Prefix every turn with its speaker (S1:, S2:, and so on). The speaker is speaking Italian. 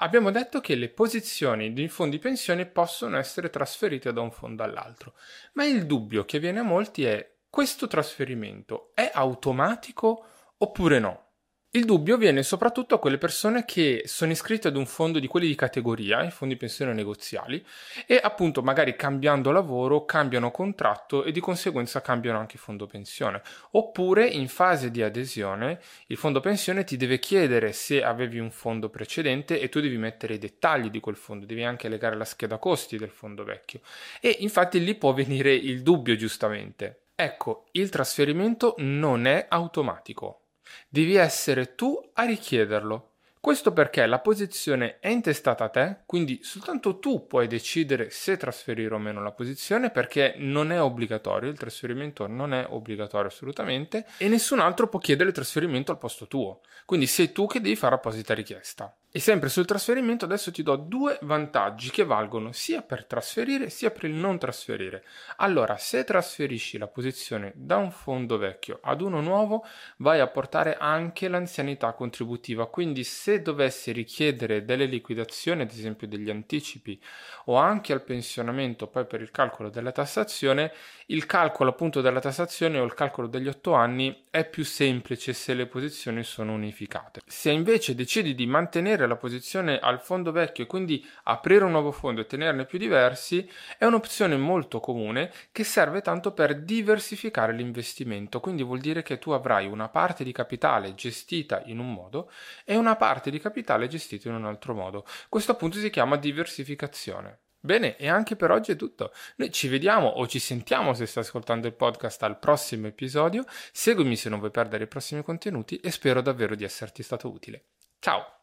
S1: Abbiamo detto che le posizioni di fondi pensione possono essere trasferite da un fondo all'altro, ma il dubbio che viene a molti è questo trasferimento è automatico oppure no? Il dubbio viene soprattutto a quelle persone che sono iscritte ad un fondo di quelli di categoria, i fondi pensione negoziali, e appunto magari cambiando lavoro cambiano contratto e di conseguenza cambiano anche fondo pensione. Oppure in fase di adesione il fondo pensione ti deve chiedere se avevi un fondo precedente e tu devi mettere i dettagli di quel fondo, devi anche legare la scheda costi del fondo vecchio. E infatti lì può venire il dubbio giustamente. Ecco, il trasferimento non è automatico. Devi essere tu a richiederlo. Questo perché la posizione è intestata a te, quindi soltanto tu puoi decidere se trasferire o meno la posizione perché non è obbligatorio, il trasferimento non è obbligatorio assolutamente e nessun altro può chiedere il trasferimento al posto tuo. Quindi sei tu che devi fare apposita richiesta. E sempre sul trasferimento adesso ti do due vantaggi che valgono sia per trasferire sia per il non trasferire. Allora, se trasferisci la posizione da un fondo vecchio ad uno nuovo, vai a portare anche l'anzianità contributiva. Quindi se dovessi richiedere delle liquidazioni, ad esempio degli anticipi o anche al pensionamento, poi per il calcolo della tassazione, il calcolo appunto della tassazione o il calcolo degli otto anni è più semplice se le posizioni sono unificate. Se invece decidi di mantenere mantenere la posizione al fondo vecchio e quindi aprire un nuovo fondo e tenerne più diversi è un'opzione molto comune che serve tanto per diversificare l'investimento. Quindi vuol dire che tu avrai una parte di capitale gestita in un modo e una parte di capitale gestita in un altro modo. Questo appunto si chiama diversificazione. Bene, e anche per oggi è tutto. Noi ci vediamo o ci sentiamo se stai ascoltando il podcast al prossimo episodio. Seguimi se non vuoi perdere i prossimi contenuti e spero davvero di esserti stato utile. Ciao!